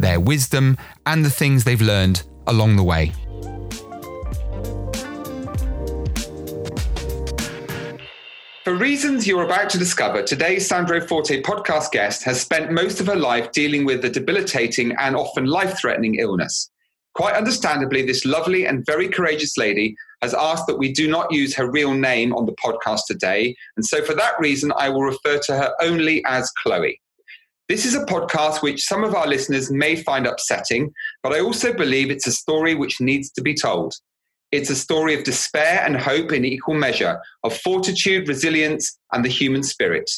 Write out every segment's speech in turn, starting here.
their wisdom, and the things they've learned along the way. For reasons you're about to discover, today's Sandro Forte podcast guest has spent most of her life dealing with a debilitating and often life threatening illness. Quite understandably, this lovely and very courageous lady has asked that we do not use her real name on the podcast today. And so, for that reason, I will refer to her only as Chloe. This is a podcast which some of our listeners may find upsetting, but I also believe it's a story which needs to be told. It's a story of despair and hope in equal measure, of fortitude, resilience, and the human spirit.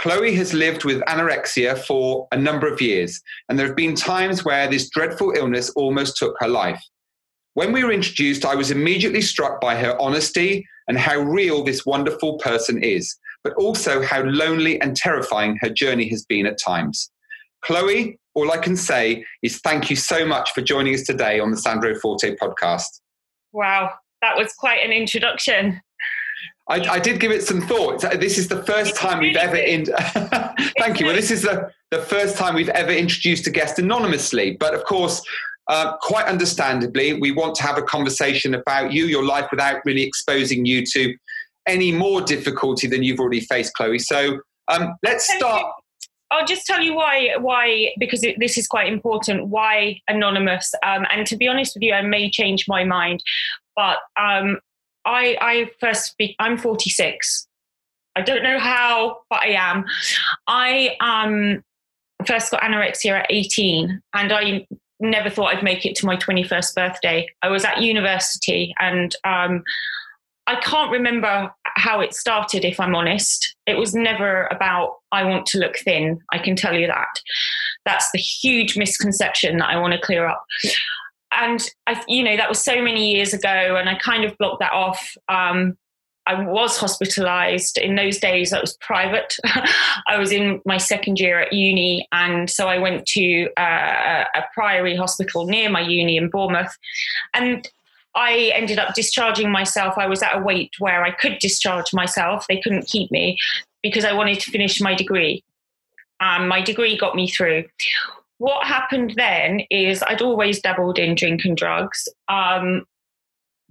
Chloe has lived with anorexia for a number of years, and there have been times where this dreadful illness almost took her life. When we were introduced, I was immediately struck by her honesty and how real this wonderful person is but also how lonely and terrifying her journey has been at times. Chloe, all I can say is thank you so much for joining us today on the Sandro Forte podcast. Wow, that was quite an introduction. I, I, did give it some thought. This is the first time we've ever in. Thank you. Well, this is the, the first time we've ever introduced a guest anonymously. But of course, uh, quite understandably, we want to have a conversation about you, your life, without really exposing you to any more difficulty than you've already faced, Chloe. So um, let's start. I'll just tell you why. Why because it, this is quite important. Why anonymous? Um, and to be honest with you, I may change my mind, but um, I, I first speak. I'm 46. I don't know how, but I am. I um, first got anorexia at 18, and I never thought I'd make it to my 21st birthday. I was at university, and um, I can't remember how it started, if I'm honest. It was never about, I want to look thin. I can tell you that. That's the huge misconception that I want to clear up. And I, you know, that was so many years ago, and I kind of blocked that off. Um, I was hospitalized. In those days, that was private. I was in my second year at uni, and so I went to uh, a priory hospital near my uni in Bournemouth. And I ended up discharging myself. I was at a weight where I could discharge myself. They couldn't keep me because I wanted to finish my degree. Um, my degree got me through. What happened then is I'd always dabbled in drink and drugs, um,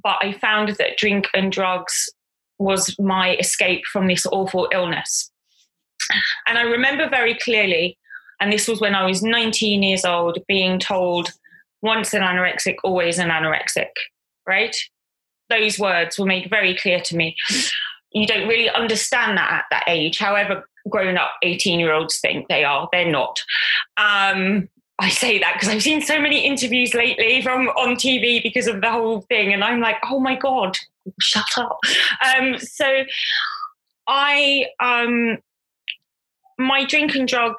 but I found that drink and drugs was my escape from this awful illness. And I remember very clearly, and this was when I was 19 years old, being told once an anorexic, always an anorexic right? Those words were made very clear to me. You don't really understand that at that age. However, grown up 18 year olds think they are, they're not. Um, I say that because I've seen so many interviews lately from on TV because of the whole thing, and I'm like, oh my god, shut up. Um, so I, um, my drink and drug,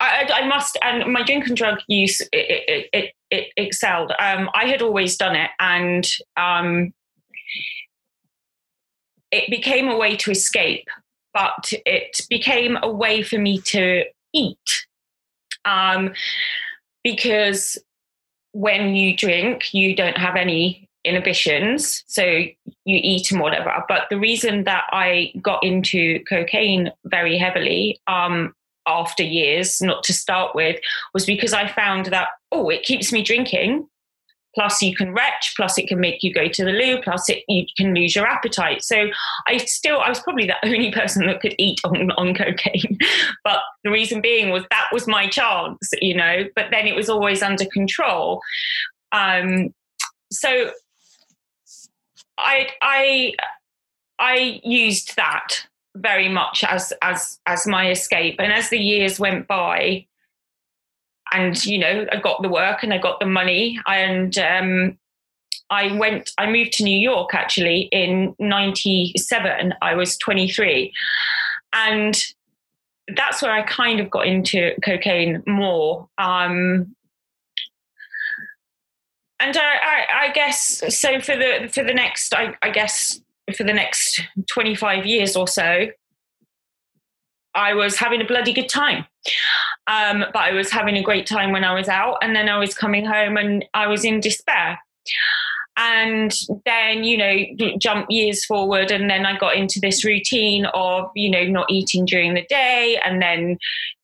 I, I, must, and my drink and drug use, it, it, it, it excelled. Um, I had always done it, and um, it became a way to escape, but it became a way for me to eat. Um, because when you drink, you don't have any inhibitions, so you eat and whatever. But the reason that I got into cocaine very heavily um, after years, not to start with, was because I found that, oh, it keeps me drinking. Plus, you can retch, plus, it can make you go to the loo, plus, it, you can lose your appetite. So, I still, I was probably the only person that could eat on, on cocaine. but the reason being was that was my chance, you know, but then it was always under control. Um, so, I, I, I used that very much as as as my escape. And as the years went by and you know i got the work and i got the money and um, i went i moved to new york actually in 97 i was 23 and that's where i kind of got into cocaine more um, and I, I, I, guess so for the for the next I, I guess for the next 25 years or so I was having a bloody good time. Um, but I was having a great time when I was out, and then I was coming home and I was in despair. And then, you know, jump years forward, and then I got into this routine of, you know, not eating during the day, and then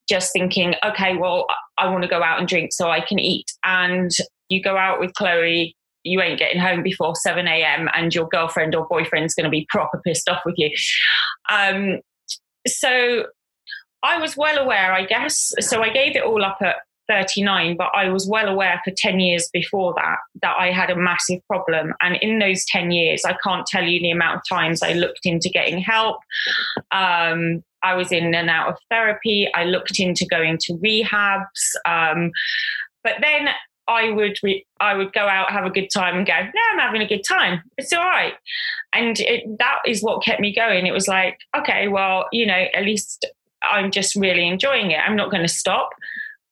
just thinking, okay, well, I want to go out and drink so I can eat. And you go out with Chloe, you ain't getting home before 7 a.m. and your girlfriend or boyfriend's going to be proper pissed off with you. Um, so I was well aware, I guess. So I gave it all up at 39, but I was well aware for 10 years before that that I had a massive problem. And in those 10 years, I can't tell you the amount of times I looked into getting help. Um, I was in and out of therapy. I looked into going to rehabs. Um, but then I would re- I would go out, have a good time, and go, "Yeah, I'm having a good time. It's all right." And it, that is what kept me going. It was like, okay, well, you know, at least I'm just really enjoying it. I'm not going to stop.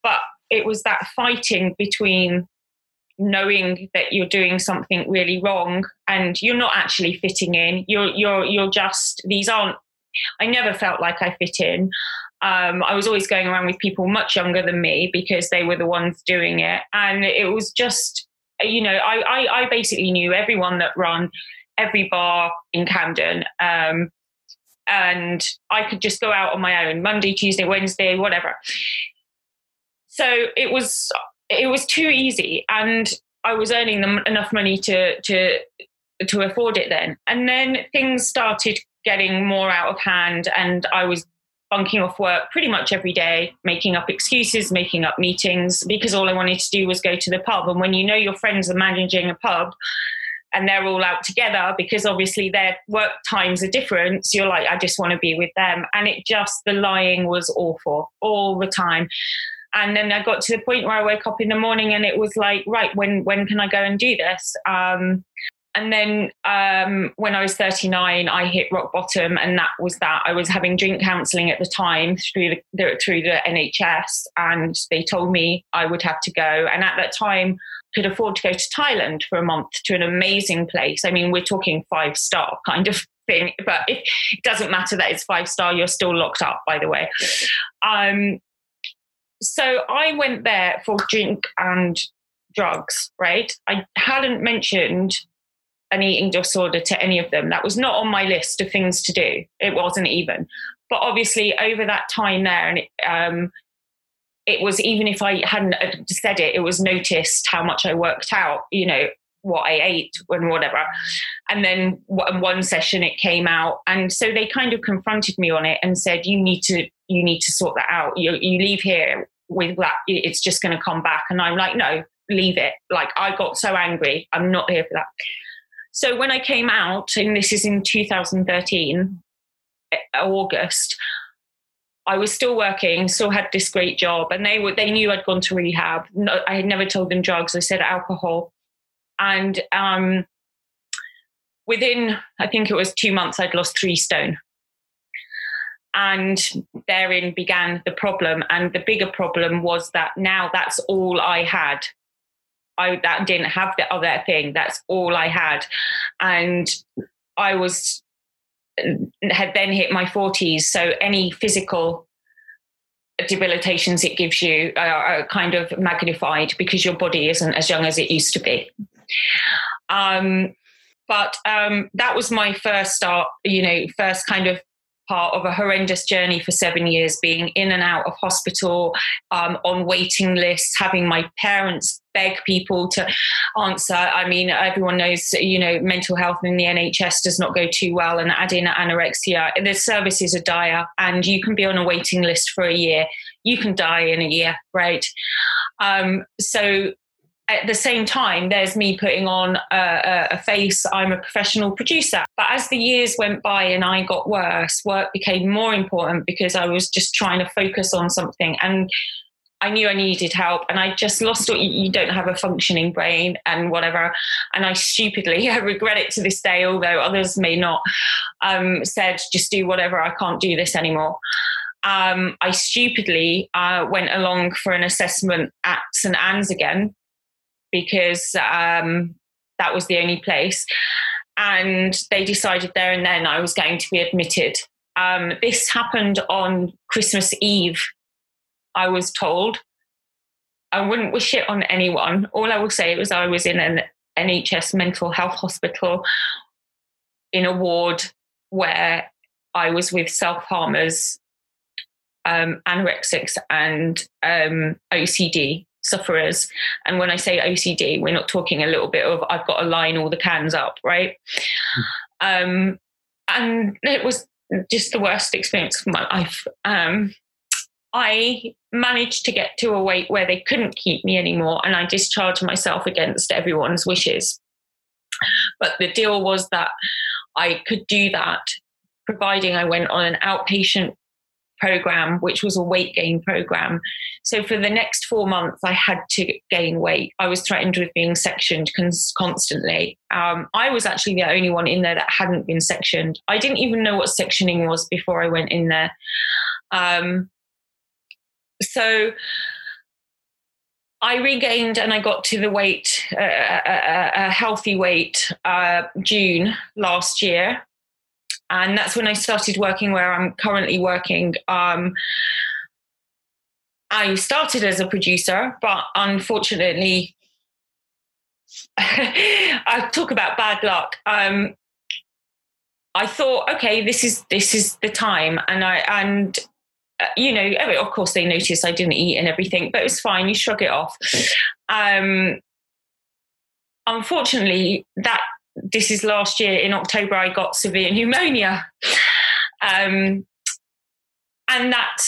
But it was that fighting between knowing that you're doing something really wrong and you're not actually fitting in. You're you're you're just these aren't. I never felt like I fit in. Um, I was always going around with people much younger than me because they were the ones doing it, and it was just you know I I, I basically knew everyone that run every bar in Camden. Um, and I could just go out on my own Monday, Tuesday, Wednesday, whatever. So it was it was too easy, and I was earning them enough money to to to afford it then. And then things started getting more out of hand, and I was bunking off work pretty much every day, making up excuses, making up meetings, because all I wanted to do was go to the pub. And when you know your friends are managing a pub, and they're all out together because obviously their work times are different. So you're like, I just want to be with them. And it just, the lying was awful all the time. And then I got to the point where I woke up in the morning and it was like, right, when when can I go and do this? Um, and then um, when I was 39, I hit rock bottom, and that was that. I was having drink counselling at the time through the, the, through the NHS, and they told me I would have to go. And at that time, could afford to go to Thailand for a month to an amazing place. I mean, we're talking five star kind of thing, but it, doesn't matter that it's five star. You're still locked up, by the way. Um, so I went there for drink and drugs. Right, I hadn't mentioned an eating disorder to any of them. That was not on my list of things to do. It wasn't even. But obviously, over that time there, and it, um, it was even if I hadn't said it, it was noticed how much I worked out. You know what I ate and whatever. And then in one session, it came out, and so they kind of confronted me on it and said, "You need to, you need to sort that out. You, you leave here with that, it's just going to come back." And I'm like, "No, leave it." Like I got so angry. I'm not here for that. So when I came out, and this is in 2013, eh, August, I was still working, still had this great job, and they were they knew I'd gone to rehab. No, I had never told them drugs. I said alcohol, and um, within I think it was two months, I'd lost three stone, and therein began the problem. And the bigger problem was that now that's all I had. I that didn't have the other thing. That's all I had, and I was had then hit my 40s. So any physical debilitations it gives you are, are kind of magnified because your body isn't as young as it used to be. Um, but um, that was my first start, you know, first kind of part of a horrendous journey for seven years, being in and out of hospital, um, on waiting lists, having my parents beg people to answer. I mean, everyone knows, you know, mental health in the NHS does not go too well, and add in anorexia. The services are dire, and you can be on a waiting list for a year. You can die in a year, right? Um, so at the same time, there's me putting on a, a, face. I'm a professional producer. But as the years went by and I got worse, work became more important because I was just trying to focus on something. And I knew I needed help and I just lost. You don't have a functioning brain and whatever. And I stupidly, I regret it to this day, although others may not, um, said, just do whatever. I can't do this anymore. Um, I stupidly uh, went along for an assessment at St Anne's again because um, that was the only place. And they decided there and then I was going to be admitted. Um, this happened on Christmas Eve, I was told. I wouldn't wish it on anyone. All I will say was I was in an NHS mental health hospital in a ward where I was with self harmers, um, anorexics, and um, OCD sufferers. And when I say OCD, we're not talking a little bit of I've got to line all the cans up, right? Um, and it was just the worst experience of my life. Um, I managed to get to a weight where they couldn't keep me anymore, and I discharged myself against everyone's wishes. But the deal was that I could do that providing I went on an outpatient program, which was a weight gain program. So for the next four months, I had to gain weight. I was threatened with being sectioned cons- constantly. Um, I was actually the only one in there that hadn't been sectioned. I didn't even know what sectioning was before I went in there. Um, so I regained and I got to the weight, uh, a, a, healthy weight, uh, June last year and that's when I started working where I'm currently working. Um, I started as a producer, but unfortunately, I talk about bad luck. Um, I thought, okay, this is this is the time, and I and uh, you know, of course they noticed I didn't eat and everything, but it was fine. You shrug it off. Um, unfortunately, that this is last year in October, I got severe pneumonia. Um, and that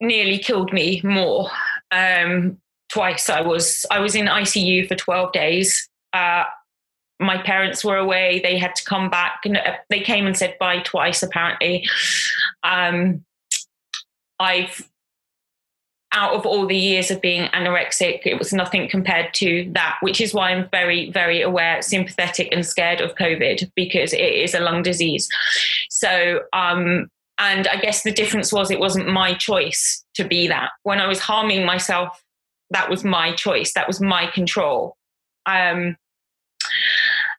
nearly killed me more. Um, twice I was I was in ICU for 12 days. Uh, my parents were away. They had to come back. They came and said bye twice, apparently. Um, I've out of all the years of being anorexic, it was nothing compared to that, which is why I'm very, very aware, sympathetic, and scared of COVID because it is a lung disease. So, um, and I guess the difference was it wasn't my choice to be that. When I was harming myself, that was my choice, that was my control. Um,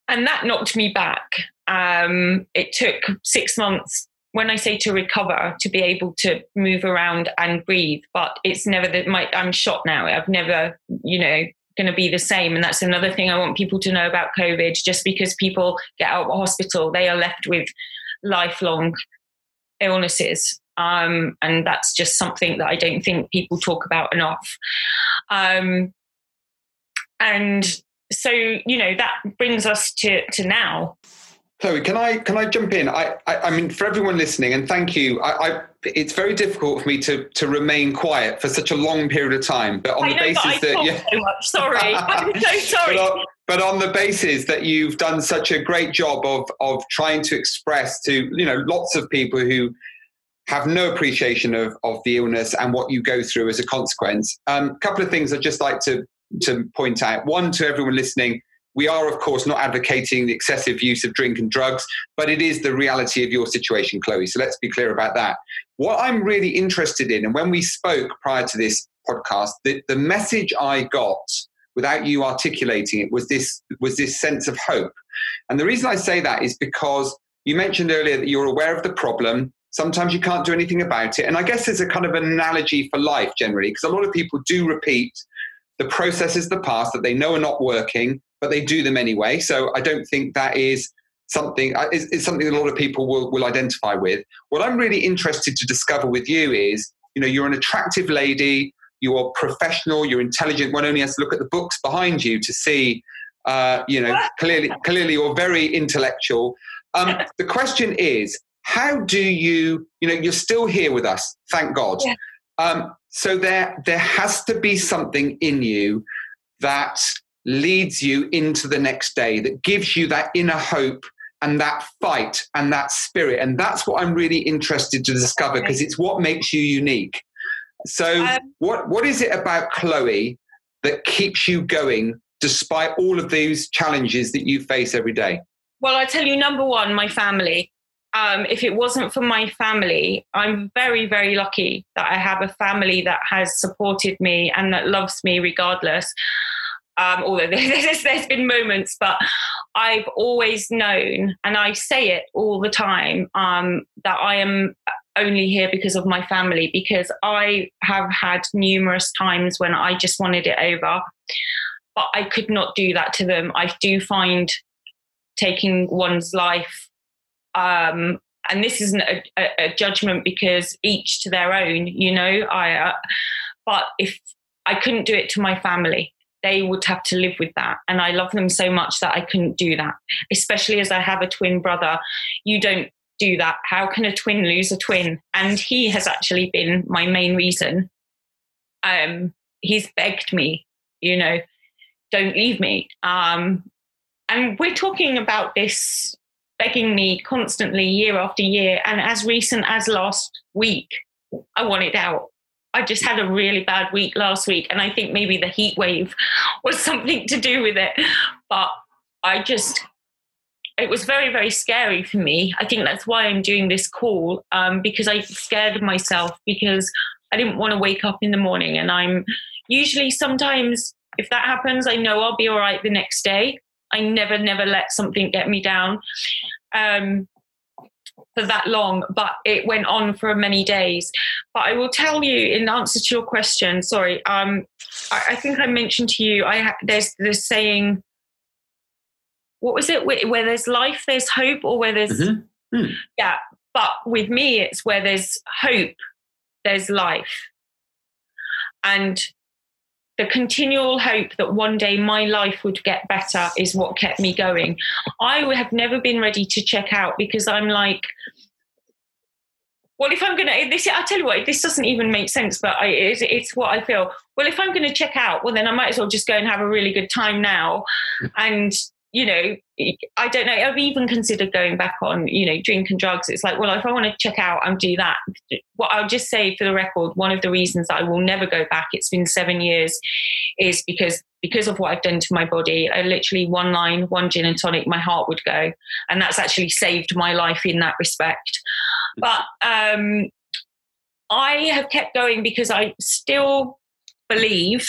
and that knocked me back. Um, it took six months when I say to recover, to be able to move around and breathe, but it's never that my I'm shot now. I've never, you know, going to be the same. And that's another thing I want people to know about COVID. Just because people get out of hospital, they are left with lifelong illnesses. Um, and that's just something that I don't think people talk about enough. Um, and so, you know, that brings us to, to now. Chloe, can I can I jump in? I, I, I mean, for everyone listening, and thank you. I, I, it's very difficult for me to to remain quiet for such a long period of time. But on I the know, basis that yeah, so much. Sorry, I'm so sorry. But on, but on the basis that you've done such a great job of of trying to express to you know lots of people who have no appreciation of of the illness and what you go through as a consequence. A um, couple of things I'd just like to to point out. One to everyone listening we are, of course, not advocating the excessive use of drink and drugs, but it is the reality of your situation, Chloe. So let's be clear about that. What I'm really interested in, and when we spoke prior to this podcast, the, the message I got without you articulating it was this was this sense of hope. And the reason I say that is because you mentioned earlier that you're aware of the problem. Sometimes you can't do anything about it. And I guess there's a kind of analogy for life generally, because a lot of people do repeat the processes of the past that they know are not working but they do them anyway. So I don't think that is something uh, is, is something that a lot of people will, will identify with. What I'm really interested to discover with you is, you know, you're an attractive lady, you are professional, you're intelligent. One only has to look at the books behind you to see, uh, you know, clearly, clearly you're very intellectual. Um, the question is, how do you, you know, you're still here with us, thank God. Yeah. Um, so there, there has to be something in you that leads you into the next day, that gives you that inner hope and that fight and that spirit. And that's what I'm really interested to discover because it's what makes you unique. So, um, what, what is it about Chloe that keeps you going despite all of these challenges that you face every day? Well, I tell you, number one, my family. Um, if it wasn't for my family, I'm very, very lucky that I have a family that has supported me and that loves me regardless. Um, although there's, there's been moments, but I've always known, and I say it all the time, um, that I am only here because of my family, because I have had numerous times when I just wanted it over, but I could not do that to them. I do find taking one's life um, and this isn't a, a, a, judgment because each to their own you know i uh, but if i couldn't do it to my family they would have to live with that. And i love them so much that i couldn't do that especially as i have a twin brother. You don't do that. How can a twin lose a twin? And he has actually been my main reason. Um he's begged me you know don't leave me. Um and we're talking about this begging me constantly year after year. And as recent as last week, I wanted out. I just had a really bad week last week. And I think maybe the heat wave was something to do with it. But I just, it was very, very scary for me. I think that's why I'm doing this call um, because I scared myself because I didn't want to wake up in the morning. And I'm usually sometimes, if that happens, I know I'll be all right the next day. I never, never let something get me down um, for that long, but it went on for many days. But I will tell you, in answer to your question, sorry, um, I, I think I mentioned to you, I ha- there's this saying, what was it? Where, where, there's life, there's hope, or where there's, mm-hmm. mm. yeah. But with me, it's where there's hope, there's life. And the continual hope that one day my life would get better is what kept me going. I have never been ready to check out because I'm like, well, if I'm going to, this, I'll tell you what, this doesn't even make sense, but I, it's, it's what I feel. Well, if I'm going to check out, well, then I might as well just go and have a really good time now and you know, I don't know. I've even considered going back on, you know, drink and drugs. It's like, well, if I want to check out and do that, what I'll just say for the record, one of the reasons I will never go back, it's been seven years, is because because of what I've done to my body. I literally one line, one gin and tonic, my heart would go, and that's actually saved my life in that respect. But um, I have kept going because I still believe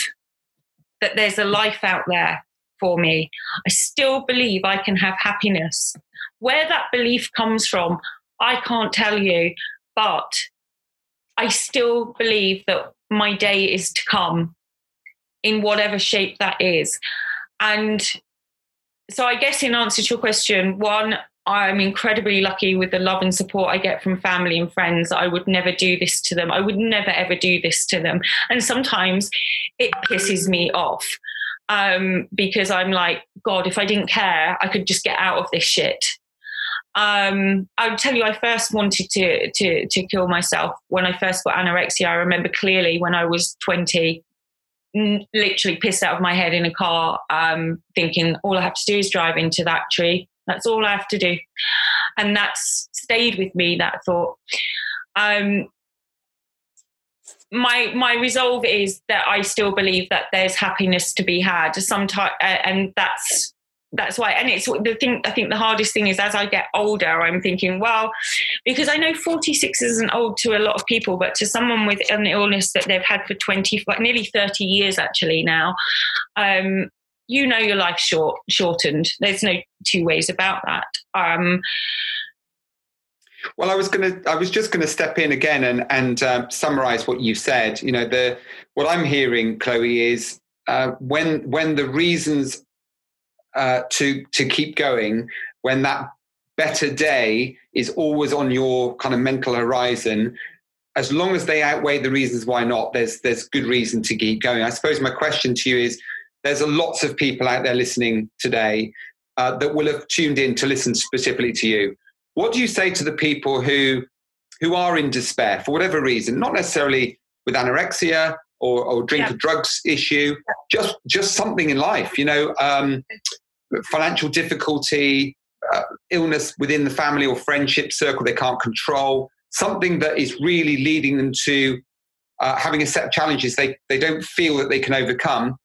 that there's a life out there for me. I still believe I can have happiness. Where that belief comes from, I can't tell you, but I still believe that my day is to come in whatever shape that is. And so, I guess, in answer to your question, one, I'm incredibly lucky with the love and support I get from family and friends. I would never do this to them. I would never ever do this to them. And sometimes it pisses me off um, because I'm like, God, if I didn't care, I could just get out of this shit. Um, I would tell you, I first wanted to, to, to kill myself when I first got anorexia. I remember clearly when I was 20, literally pissed out of my head in a car, um, thinking all I have to do is drive into that tree. That's all I have to do. And that's stayed with me, that thought. Um, my my resolve is that I still believe that there's happiness to be had. Sometimes, uh, and that's that's why. And it's the thing. I think the hardest thing is as I get older, I'm thinking, well, because I know 46 isn't old to a lot of people, but to someone with an illness that they've had for 20, like nearly 30 years actually now, um, you know your life short shortened. There's no two ways about that. Um, well, I was going to. I was just going to step in again and and um, summarize what you said. You know, the what I'm hearing, Chloe, is uh, when when the reasons uh, to to keep going, when that better day is always on your kind of mental horizon, as long as they outweigh the reasons why not, there's there's good reason to keep going. I suppose my question to you is: there's lots of people out there listening today uh, that will have tuned in to listen specifically to you what do you say to the people who who are in despair for whatever reason, not necessarily with anorexia or, or drink yeah. or drugs issue, just just something in life, you know, um, financial difficulty, uh, illness within the family or friendship circle they can't control, something that is really leading them to uh, having a set of challenges they, they don't feel that they can overcome.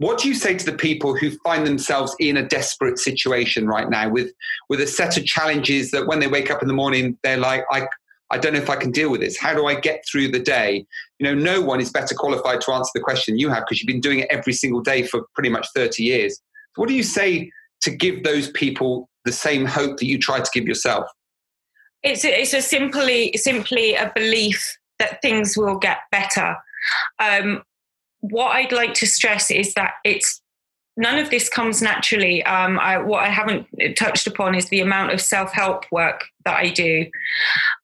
What do you say to the people who find themselves in a desperate situation right now with, with a set of challenges that when they wake up in the morning, they're like, I, I don't know if I can deal with this. How do I get through the day? You know, no one is better qualified to answer the question you have because you've been doing it every single day for pretty much 30 years. So what do you say to give those people the same hope that you try to give yourself? It's a, it's a simply simply a belief that things will get better. Um, what I'd like to stress is that it's none of this comes naturally. Um, I, what I haven't touched upon is the amount of self help work that I do.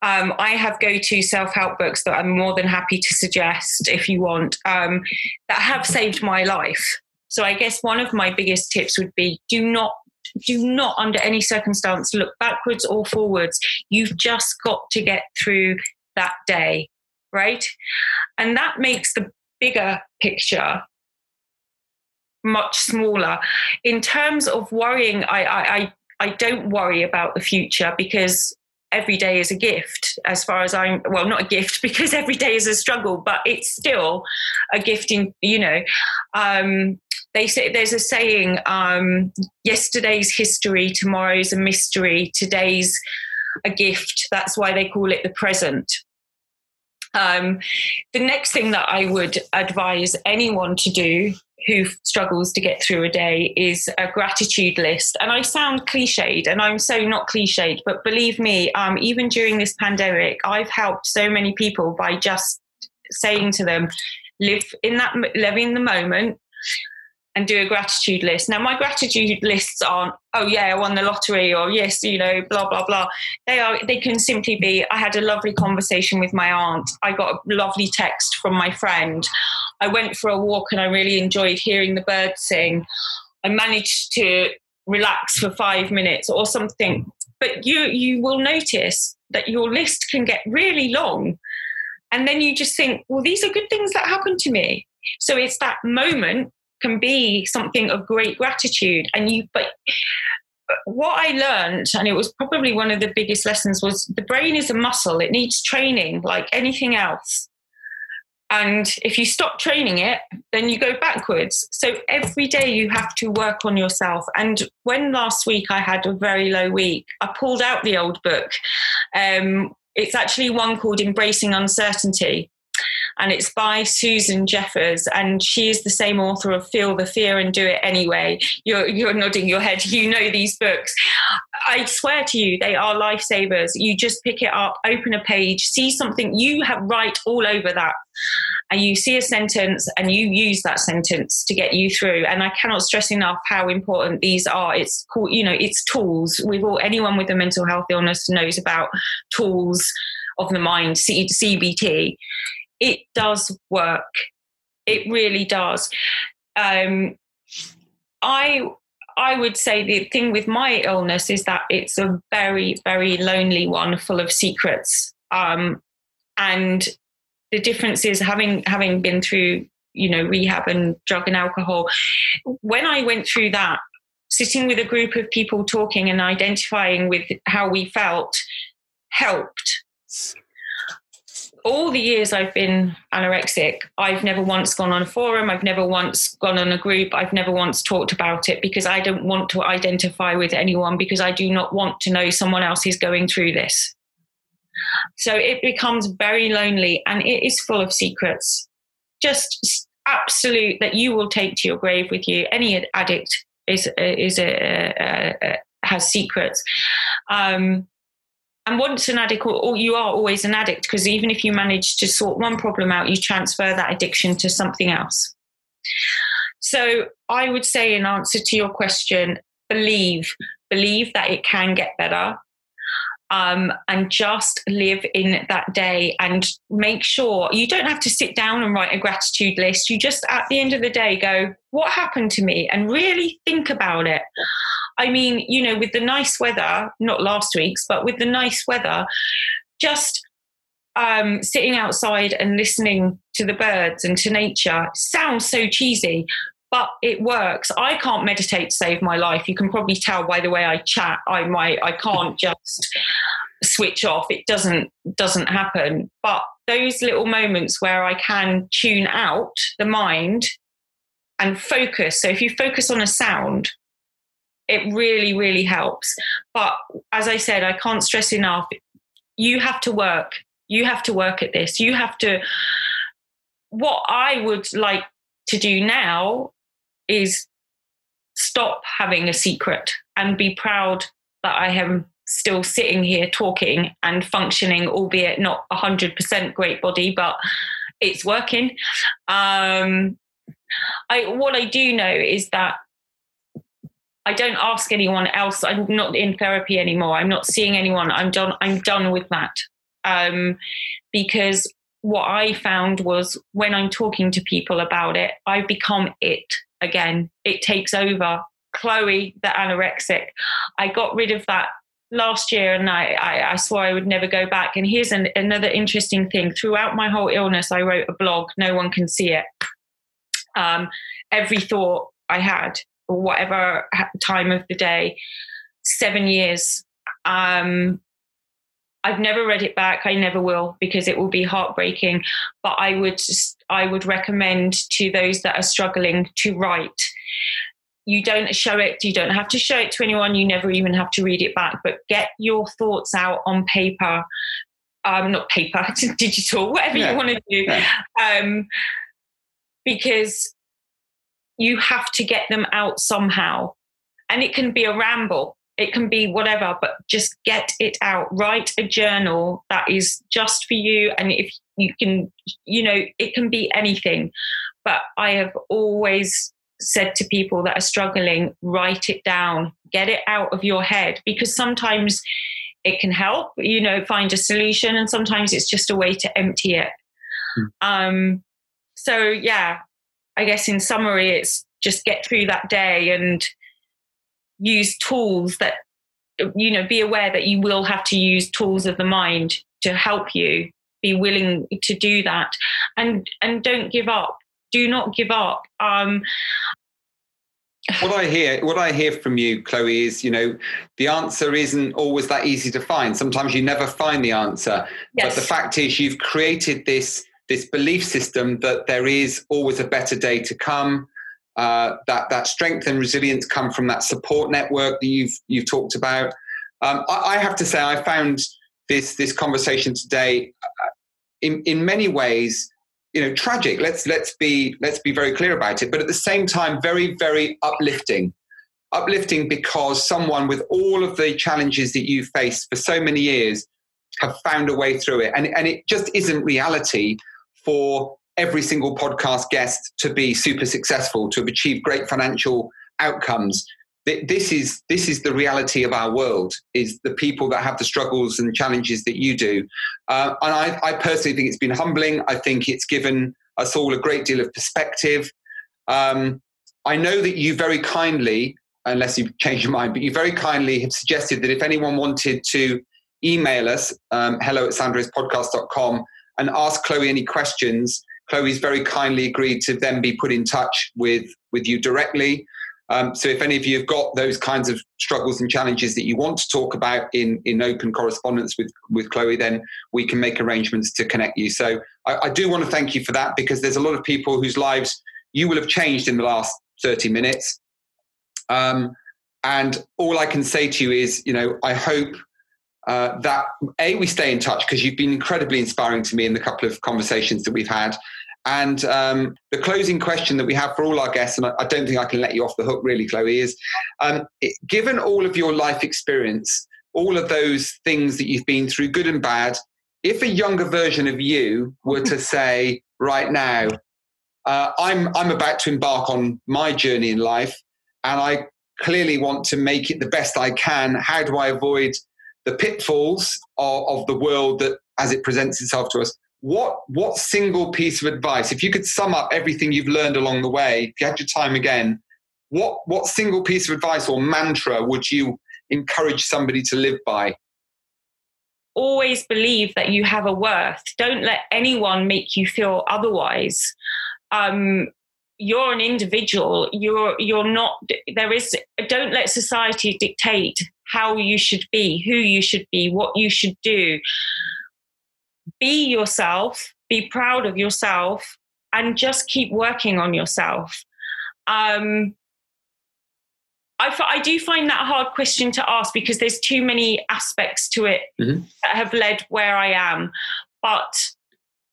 Um, I have go to self help books that I'm more than happy to suggest if you want um, that have saved my life. So I guess one of my biggest tips would be do not do not under any circumstance look backwards or forwards. You've just got to get through that day, right? And that makes the bigger picture much smaller. In terms of worrying, I, I, I don't worry about the future because every day is a gift as far as i'm well not a gift because every day is a struggle but it's still a gift in you know. Um, they say there's a saying um, yesterday's history tomorrow's a mystery today's a gift. That's why they call it the present um, the next thing that i would advise anyone to do who struggles to get through a day is a gratitude list. And I sound cliched, and I'm so not cliched, but believe me, um, even during this pandemic, I've helped so many people by just saying to them, live in that, live in the moment, and do a gratitude list. Now, my gratitude lists aren't, oh yeah, I won the lottery, or yes, you know, blah blah blah. They are. They can simply be, I had a lovely conversation with my aunt. I got a lovely text from my friend. I went for a walk and I really enjoyed hearing the birds sing. I managed to relax for five minutes or something. But you you will notice that your list can get really long. And then you just think, well, these are good things that happened to me. So it's that moment can be something of great gratitude and you but what I learned, and it was probably one of the biggest lessons, was the brain is a muscle. It needs training like anything else. And if you stop training it, then you go backwards. So every day you have to work on yourself. And when last week I had a very low week, I pulled out the old book. Um, it's actually one called Embracing Uncertainty and it's by Susan Jeffers, and she is the same author of Feel the Fear and Do It Anyway. You're, you're nodding your head. You know these books. I swear to you, they are lifesavers. You just pick it up, open a page, see something you have write all over that, and you see a sentence, and you use that sentence to get you through. And I cannot stress enough how important these are. It's called, you know, it's tools. We've all anyone with a mental health illness knows about tools of the mind, CBT it does work. It really does. Um, I I would say the thing with my illness is that it's a very very lonely one, full of secrets. Um, and the difference is having having been through you know rehab and drug and alcohol. When I went through that, sitting with a group of people talking and identifying with how we felt helped all the years I've been anorexic, I've never once gone on a forum, I've never once gone on a group, I've never once talked about it because I don't want to identify with anyone because I do not want to know someone else is going through this. So it becomes very lonely and it is full of secrets. Just absolute that you will take to your grave with you. Any addict is is a, a, a, has secrets. Um, and once an addict, or you are always an addict, because even if you manage to sort one problem out, you transfer that addiction to something else. So I would say, in answer to your question, believe, believe that it can get better. Um, and just live in that day and make sure you don't have to sit down and write a gratitude list. You just at the end of the day go, What happened to me? and really think about it. I mean, you know, with the nice weather, not last week's, but with the nice weather, just um, sitting outside and listening to the birds and to nature sounds so cheesy, but it works. I can't meditate to save my life. You can probably tell by the way I chat. I might, I can't just switch off. It doesn't doesn't happen. But those little moments where I can tune out the mind and focus. So if you focus on a sound, it really, really helps. But as I said, I can't stress enough you have to work. You have to work at this. You have to. What I would like to do now is stop having a secret and be proud that I am still sitting here talking and functioning, albeit not 100% great body, but it's working. Um, I, what I do know is that I don't ask anyone else. I'm not in therapy anymore. I'm not seeing anyone. I'm done. I'm done with that. Um, because what I found was when I'm talking to people about it, I become it again. It takes over. Chloe, the anorexic. I got rid of that last year and I, I, I, swore I would never go back. And here's an, another interesting thing. Throughout my whole illness, I wrote a blog. No one can see it. Um, every thought I had, or whatever time of the day, seven years. Um, I've never read it back. I never will because it will be heartbreaking. But I would I would recommend to those that are struggling to write you don't show it you don't have to show it to anyone you never even have to read it back but get your thoughts out on paper um not paper digital whatever yeah. you want to do yeah. um because you have to get them out somehow and it can be a ramble it can be whatever but just get it out write a journal that is just for you and if you can you know it can be anything but i have always said to people that are struggling, write it down, get it out of your head, because sometimes it can help, you know, find a solution, and sometimes it's just a way to empty it. Mm. Um, so, yeah, I guess in summary, it's just get through that day and use tools that, you know, be aware that you will have to use tools of the mind to help you be willing to do that and and don't give up do not give up. Um, what I hear, what I hear from you, Chloe, is you know the answer isn't always that easy to find. Sometimes you never find the answer, yes. but the fact is you've created this this belief system that there is always a better day to come. Uh, that that strength and resilience come from that support network that you've you've talked about. Um, I, I, have to say, I found this this conversation today, uh, in in many ways, you know tragic let's let's be let's be very clear about it but at the same time very very uplifting uplifting because someone with all of the challenges that you faced for so many years have found a way through it and, and it just isn't reality for every single podcast guest to be super successful to have achieved great financial outcomes. This is this is the reality of our world is the people that have the struggles and challenges that you do. Uh, and I, I, personally think it's been humbling. I think it's given us all a great deal of perspective. Um, i know that you very kindly unless you've changed your mind but you very kindly have suggested that if anyone wanted to email us um, hello at sandrospodcast.com and ask chloe any questions chloe's very kindly agreed to then be put in touch with with you directly um, so if any of you have got those kinds of struggles and challenges that you want to talk about in, in open correspondence with, with Chloe, then we can make arrangements to connect you. So I, I do want to thank you for that because there's a lot of people whose lives you will have changed in the last 30 minutes. Um, and all I can say to you is, you know, I hope uh, that a we stay in touch because you've been incredibly inspiring to me in the couple of conversations that we've had, and um, the closing question that we have for all our guests, and I, I, don't think I can let you off the hook really, Chloe, is um, it, given all of your life experience, all of those things that you've been through, good and bad, if a younger version of you were to say right now, uh, I'm, I'm about to embark on my journey in life, and I clearly want to make it the best I can, how do I avoid the pitfalls of, of the world that as it presents itself to us? what what single piece of advice if you could sum up everything you've learned along the way if you had your time again what what single piece of advice or mantra would you encourage somebody to live by? Always believe that you have a worth. Don't let anyone make you feel otherwise. Um, you're an individual. You're you're not there is don't let society dictate how you should be who you should be what you should do be yourself, be proud of yourself, and just keep working on yourself. Um, I, I do find that a hard question to ask because there's too many aspects to it mm-hmm. that have led where I am. But,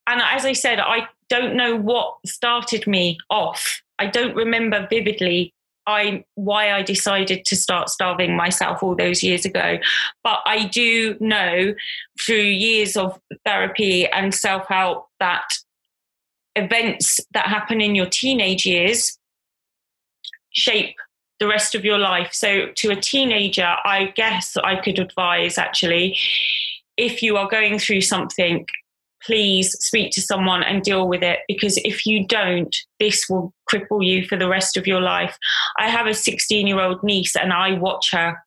and as I said, I don't know what started me off. I don't remember vividly I why I decided to start starving myself all those years ago. But I do know through years of therapy and self help that events that happen in your teenage years shape the rest of your life. So, to a teenager, I guess I could advise actually if you are going through something, please speak to someone and deal with it because if you don't, this will cripple you for the rest of your life. I have a 16 year old niece and I watch her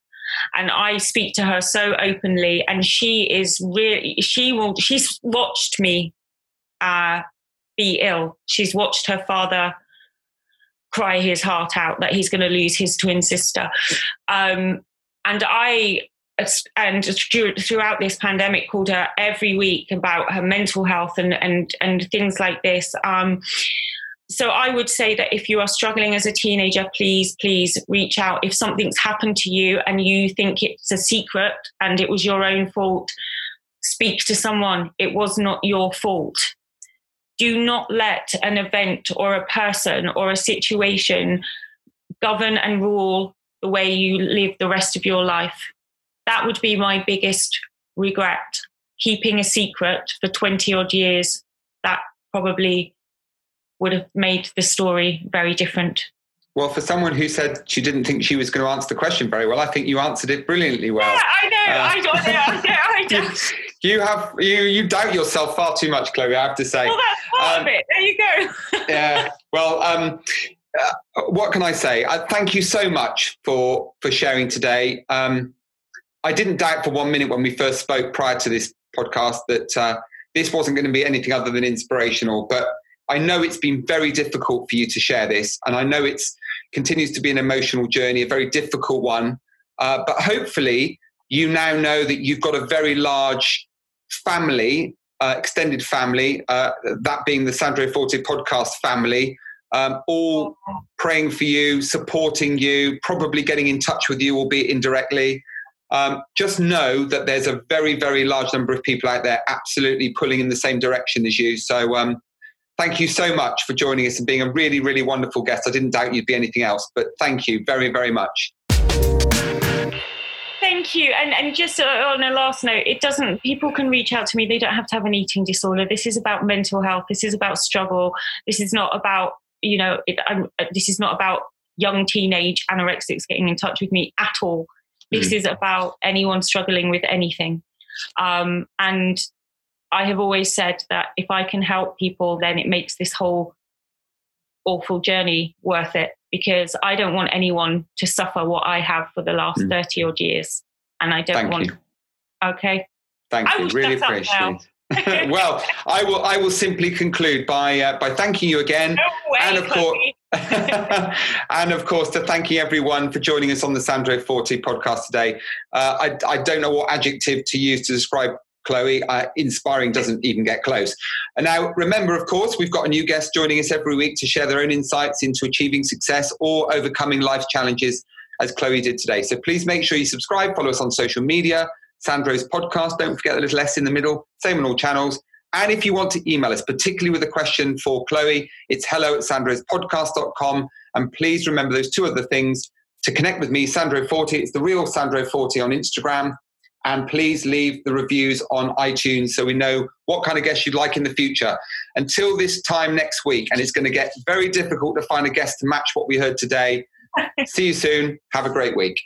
and I speak to her so openly and she is really she will she's watched me uh, be ill. She's watched her father cry his heart out that he's going to lose his twin sister. Um, and I and throughout this pandemic called her every week about her mental health and and and things like this. Um, so i would say that if you are struggling as a teenager please please reach out if something's happened to you and you think it's a secret and it was your own fault speak to someone. It was not your fault. Do not let an event or a person or a situation govern and rule the way you live the rest of your life that would be my biggest regret. Keeping a secret for 20 odd years, that probably would have made the story very different. Well, for someone who said she didn't think she was going to answer the question very well, I think you answered it brilliantly well. Yeah, I know, uh, I don't know, I know, I don't. you have you you doubt yourself far too much, Chloe. I have to say. Well, that's part um, of it. There you go. yeah. Well, um, uh, what can I say? I thank you so much for for sharing today. Um, I didn't doubt for one minute when we first spoke prior to this podcast that uh, this wasn't going to be anything other than inspirational. But I know it's been very difficult for you to share this, and I know it's continues to be an emotional journey, a very difficult one. Uh, but hopefully, you now know that you've got a very large family, uh, extended family, uh, that being the Sandro Forte podcast family, um, all praying for you, supporting you, probably getting in touch with you, albeit indirectly um, just know that there's a very, very large number of people out there absolutely pulling in the same direction as you. So, um, thank you so much for joining us and being a really, really wonderful guest. I didn't doubt you'd be anything else, but thank you very, very much. Thank you. And and just uh, on a last note, it doesn't. People can reach out to me. They don't have to have an eating disorder. This is about mental health. This is about struggle. This is not about you know. It, this is not about young teenage anorexics getting in touch with me at all. This mm. is about anyone struggling with anything. Um, and I have always said that if I can help people, then it makes this whole awful journey worth it because I don't want anyone to suffer what I have for the last mm. 30 odd years. And I don't Thank want. You. Okay. Thank I you. Really appreciate it. well, I will. I will simply conclude by uh, by thanking you again, no way, and of course, and of course, to thanking everyone for joining us on the Sandro Forte podcast today. Uh, I, I, don't know what adjective to use to describe Chloe. Uh, inspiring doesn't even get close. And now, remember, of course, we've got a new guest joining us every week to share their own insights into achieving success or overcoming life challenges, as Chloe did today. So please make sure you subscribe, follow us on social media, Sandro's podcast. Don't forget the little S in the middle, same on all channels. And if you want to email us, particularly with a question for Chloe, it's hello at sandrospodcast.com. And please remember those two other things to connect with me, Sandro Forte. It's the real Sandro Forte on Instagram. And please leave the reviews on iTunes so we know what kind of guests you'd like in the future. Until this time next week, and it's going to get very difficult to find a guest to match what we heard today. See you soon. Have a great week.